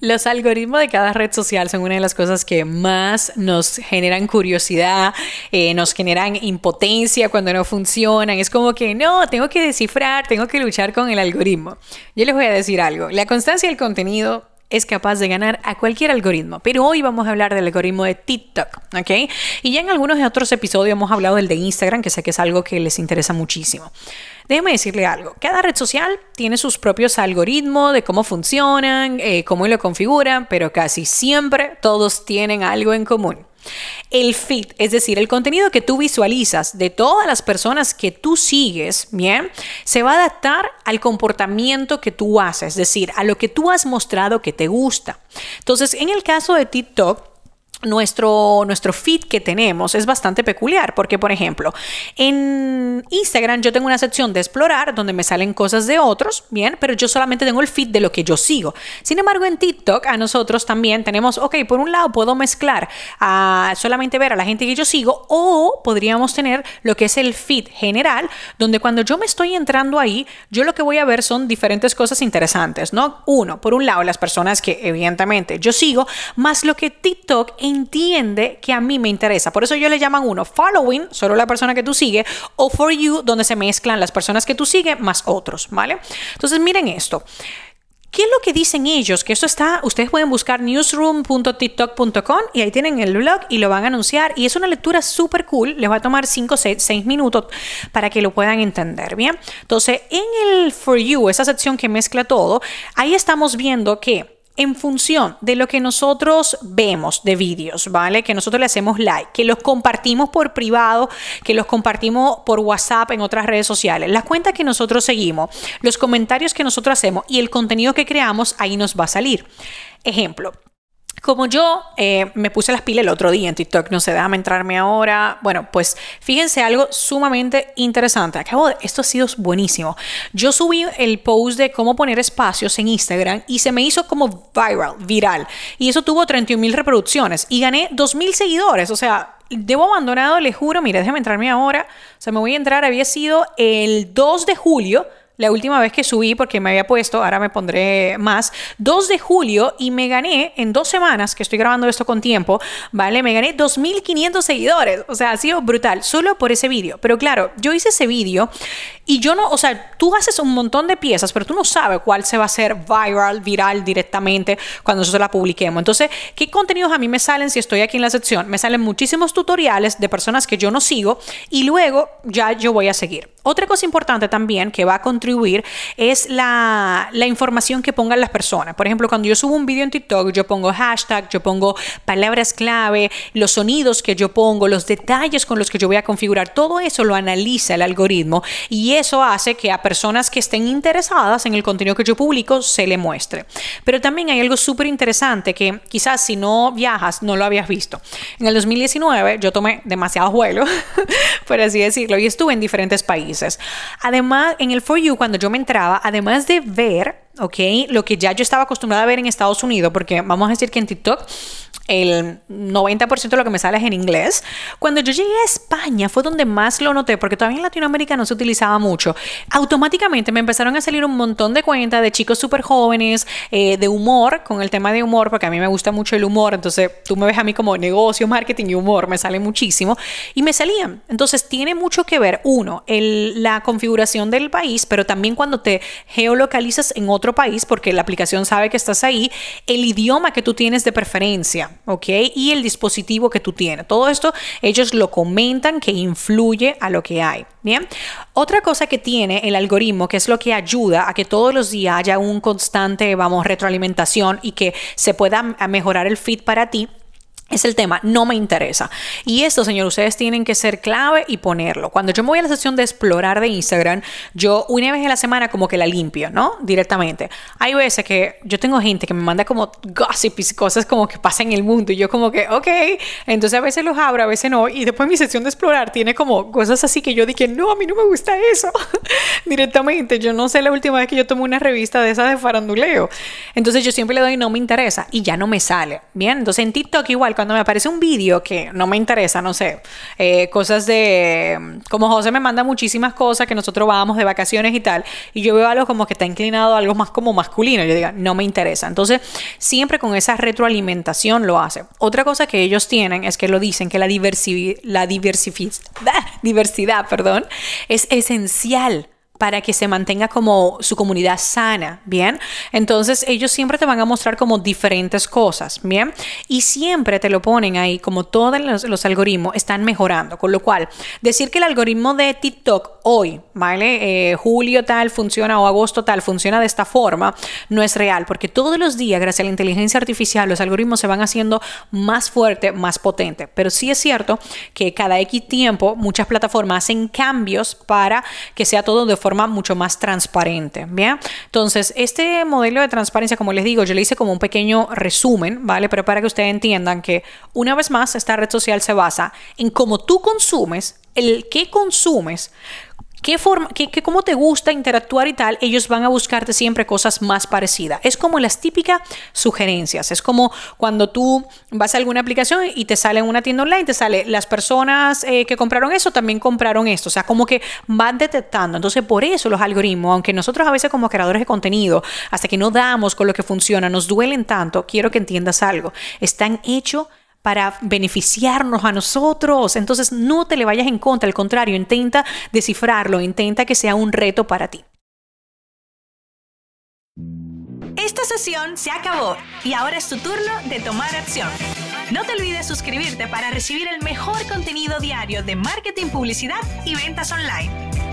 Los algoritmos de cada red social son una de las cosas que más nos generan curiosidad, eh, nos generan impotencia cuando no funcionan. Es como que no, tengo que descifrar, tengo que luchar con el algoritmo. Yo les voy a decir algo, la constancia del contenido es capaz de ganar a cualquier algoritmo. Pero hoy vamos a hablar del algoritmo de TikTok, ¿ok? Y ya en algunos otros episodios hemos hablado del de Instagram, que sé que es algo que les interesa muchísimo. Déjeme decirle algo. Cada red social tiene sus propios algoritmos de cómo funcionan, eh, cómo lo configuran, pero casi siempre todos tienen algo en común. El feed, es decir, el contenido que tú visualizas de todas las personas que tú sigues, bien, se va a adaptar al comportamiento que tú haces, es decir, a lo que tú has mostrado que te gusta. Entonces, en el caso de TikTok, nuestro, nuestro feed que tenemos es bastante peculiar, porque por ejemplo, en Instagram yo tengo una sección de explorar donde me salen cosas de otros, bien, pero yo solamente tengo el feed de lo que yo sigo. Sin embargo, en TikTok a nosotros también tenemos, ok, por un lado puedo mezclar a solamente ver a la gente que yo sigo o podríamos tener lo que es el feed general, donde cuando yo me estoy entrando ahí, yo lo que voy a ver son diferentes cosas interesantes, ¿no? Uno, por un lado, las personas que evidentemente yo sigo, más lo que TikTok entiende que a mí me interesa. Por eso yo le llaman uno following, solo la persona que tú sigues, o for you, donde se mezclan las personas que tú sigues más otros, ¿vale? Entonces miren esto. ¿Qué es lo que dicen ellos? Que esto está, ustedes pueden buscar newsroom.tiktok.com y ahí tienen el blog y lo van a anunciar. Y es una lectura súper cool. Les va a tomar 5 o 6 minutos para que lo puedan entender, ¿bien? Entonces, en el For You, esa sección que mezcla todo, ahí estamos viendo que en función de lo que nosotros vemos de vídeos, ¿vale? Que nosotros le hacemos like, que los compartimos por privado, que los compartimos por WhatsApp en otras redes sociales, las cuentas que nosotros seguimos, los comentarios que nosotros hacemos y el contenido que creamos, ahí nos va a salir. Ejemplo, como yo eh, me puse las pilas el otro día en TikTok, no sé, déjame entrarme ahora. Bueno, pues fíjense algo sumamente interesante. Acabo de, esto ha sido buenísimo. Yo subí el post de cómo poner espacios en Instagram y se me hizo como viral, viral. Y eso tuvo 31 mil reproducciones y gané 2 mil seguidores. O sea, debo abandonado, le juro, mira, déjame entrarme ahora. O sea, me voy a entrar, había sido el 2 de julio la última vez que subí, porque me había puesto, ahora me pondré más, 2 de julio y me gané en dos semanas, que estoy grabando esto con tiempo, ¿vale? Me gané 2.500 seguidores. O sea, ha sido brutal, solo por ese vídeo. Pero claro, yo hice ese vídeo y yo no, o sea, tú haces un montón de piezas, pero tú no sabes cuál se va a hacer viral, viral directamente cuando nosotros la publiquemos. Entonces, ¿qué contenidos a mí me salen si estoy aquí en la sección? Me salen muchísimos tutoriales de personas que yo no sigo y luego ya yo voy a seguir. Otra cosa importante también que va a contribuir es la, información que pongan las personas. Por ejemplo, cuando yo subo un video en TikTok, yo pongo hashtag, yo pongo palabras clave, los sonidos que yo pongo, los detalles con los que yo voy a configurar, todo eso lo analiza el algoritmo y eso hace que a personas que estén interesadas en el contenido que yo publico se le muestre. Pero también hay algo súper interesante que quizás si no viajas no lo habías visto. En el 2019 yo tomé demasiado vuelo, por así decirlo, y estuve en diferentes países. Además, en el For You, cuando yo me entraba, además de ver, ¿ok? Lo que ya yo estaba acostumbrada a ver en Estados Unidos, porque vamos a decir que en TikTok el 90% de lo que me sale es en inglés. Cuando yo llegué a España fue donde más lo noté, porque todavía en Latinoamérica no se utilizaba mucho. Automáticamente me empezaron a salir un montón de cuentas de chicos súper jóvenes, eh, de humor, con el tema de humor, porque a mí me gusta mucho el humor, entonces tú me ves a mí como negocio, marketing y humor, me sale muchísimo, y me salían. Entonces tiene mucho que ver, uno, el, la configuración del país, pero también cuando te geolocalizas en otro país, porque la aplicación sabe que estás ahí, el idioma que tú tienes de preferencia. ¿ok? Y el dispositivo que tú tienes. Todo esto ellos lo comentan que influye a lo que hay, ¿bien? Otra cosa que tiene el algoritmo, que es lo que ayuda a que todos los días haya un constante, vamos, retroalimentación y que se pueda mejorar el feed para ti, Es el tema, no me interesa. Y esto, señor, ustedes tienen que ser clave y ponerlo. Cuando yo me voy a la sesión de explorar de Instagram, yo una vez a la semana como que la limpio, ¿no? Directamente. Hay veces que yo tengo gente que me manda como gossip y cosas como que pasan en el mundo y yo como que, ok, entonces a veces los abro, a veces no. Y después mi sesión de explorar tiene como cosas así que yo dije, no, a mí no me gusta eso. Directamente, yo no sé la última vez que yo tomé una revista de esas de faranduleo. Entonces yo siempre le doy no me interesa y ya no me sale. Bien, entonces en TikTok igual cuando me aparece un vídeo que no me interesa, no sé, eh, cosas de, como José me manda muchísimas cosas que nosotros vamos de vacaciones y tal, y yo veo algo como que está inclinado a algo más como masculino, yo digo, no me interesa. Entonces, siempre con esa retroalimentación lo hace. Otra cosa que ellos tienen es que lo dicen que la, diversi la diversidad perdón, es esencial para que se mantenga como su comunidad sana, ¿bien? Entonces ellos siempre te van a mostrar como diferentes cosas, ¿bien? Y siempre te lo ponen ahí como todos los, algoritmos están mejorando, con lo cual decir que el algoritmo de TikTok hoy, ¿vale? Eh, julio tal funciona o agosto tal funciona de esta forma, no es real, porque todos los días, gracias a la inteligencia artificial, los algoritmos se van haciendo más fuerte, más potente, pero sí es cierto que cada X tiempo muchas plataformas hacen cambios para que sea todo de forma forma mucho más transparente. Bien, entonces este modelo de transparencia, como les digo, yo le hice como un pequeño resumen, ¿vale? Pero para que ustedes entiendan que una vez más esta red social se basa en cómo tú consumes, el qué consumes, qué forma, qué, cómo te gusta interactuar y tal, ellos van a buscarte siempre cosas más parecidas. Es como las típicas sugerencias. Es como cuando tú vas a alguna aplicación y te sale en una tienda online, te sale las personas eh, que compraron eso también compraron esto. O sea, como que van detectando. Entonces, por eso los algoritmos, aunque nosotros a veces como creadores de contenido, hasta que no damos con lo que funciona, nos duelen tanto, quiero que entiendas algo. Están hechos para beneficiarnos a nosotros. Entonces no te le vayas en contra, al contrario, intenta descifrarlo, intenta que sea un reto para ti. Esta sesión se acabó y ahora es tu turno de tomar acción. No te olvides suscribirte para recibir el mejor contenido diario de marketing, publicidad y ventas online.